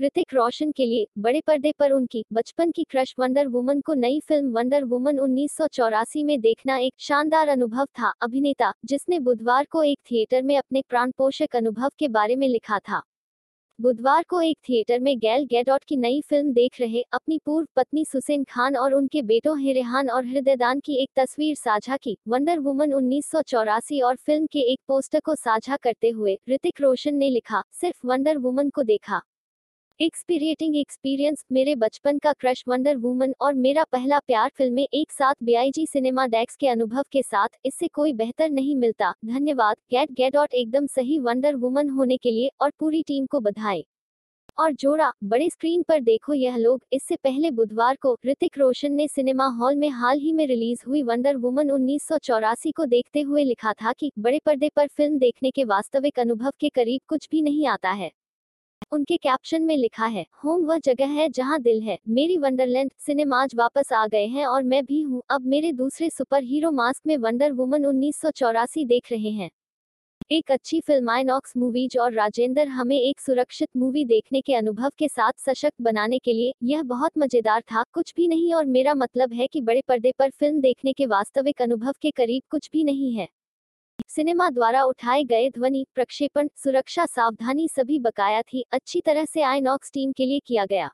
ऋतिक रोशन के लिए बड़े पर्दे पर उनकी बचपन की क्रश वंडर वुमन को नई फ़िल्म वंडर वुमन उन्नीस सौ चौरासी में देखना एक शानदार अनुभव था, अभिनेता, जिसने बुधवार को एक थिएटर में अपने प्राण पोषक अनुभव के बारे में लिखा था। बुधवार को एक थिएटर में गैल गैडॉट की नई फ़िल्म देख रहे अपनी पूर्व पत्नी सुसेन खान और उनके बेटों हिरेहान और हृदयदान की एक तस्वीर साझा की। वंडर वुमन उन्नीस सौ चौरासी और फ़िल्म के एक पोस्टर को साझा करते हुए ऋतिक रोशन ने लिखा, सिर्फ़ वंडर वुमन को देखा। एक्सपीरिएटिंग एक्सपीरियंस मेरे बचपन का क्रश वंडर वूमन और मेरा पहला प्यार फ़िल्में एक साथ बीआईजी सिनेमा डेक्स के अनुभव के साथ, इससे कोई बेहतर नहीं मिलता। धन्यवाद। गेट गेट और एकदम सही वंडर वुमन होने के लिए और पूरी टीम को बधाई। और जोड़ा, बड़े स्क्रीन पर देखो यह लोग। इससे पहले बुधवार को ऋतिक रोशन ने सिनेमा हॉल में हाल ही में रिलीज़ हुई वंडर वुमन उन्नीस सौ चौरासी को देखते हुए लिखा था कि, बड़े पर्दे पर फ़िल्म देखने के वास्तविक अनुभव के करीब कुछ भी नहीं आता है। उनके कैप्शन में लिखा है, होम वह जगह है जहाँ दिल है। मेरी वंडरलैंड सिनेमाज वापस आ गए हैं और मैं भी हूँ। अब मेरे दूसरे सुपर हीरो मास्क में वंडर वुमन उन्नीस सौ चौरासी देख रहे हैं। एक अच्छी फ़िल्म आइनॉक्स मूवीज़ और राजेंद्र हमें एक सुरक्षित मूवी देखने के अनुभव के साथ सशक्त बनाने के लिए यह बहुत मज़ेदार था। कुछ भी नहीं और मेरा मतलब है कि बड़े पर्दे पर फ़िल्म देखने के वास्तविक अनुभव के करीब कुछ भी नहीं है। सिनेमा द्वारा उठाए गए ध्वनि, प्रक्षेपण, सुरक्षा सावधानी सभी बकाया थी, अच्छी तरह से आईनॉक्स टीम के लिए किया गया।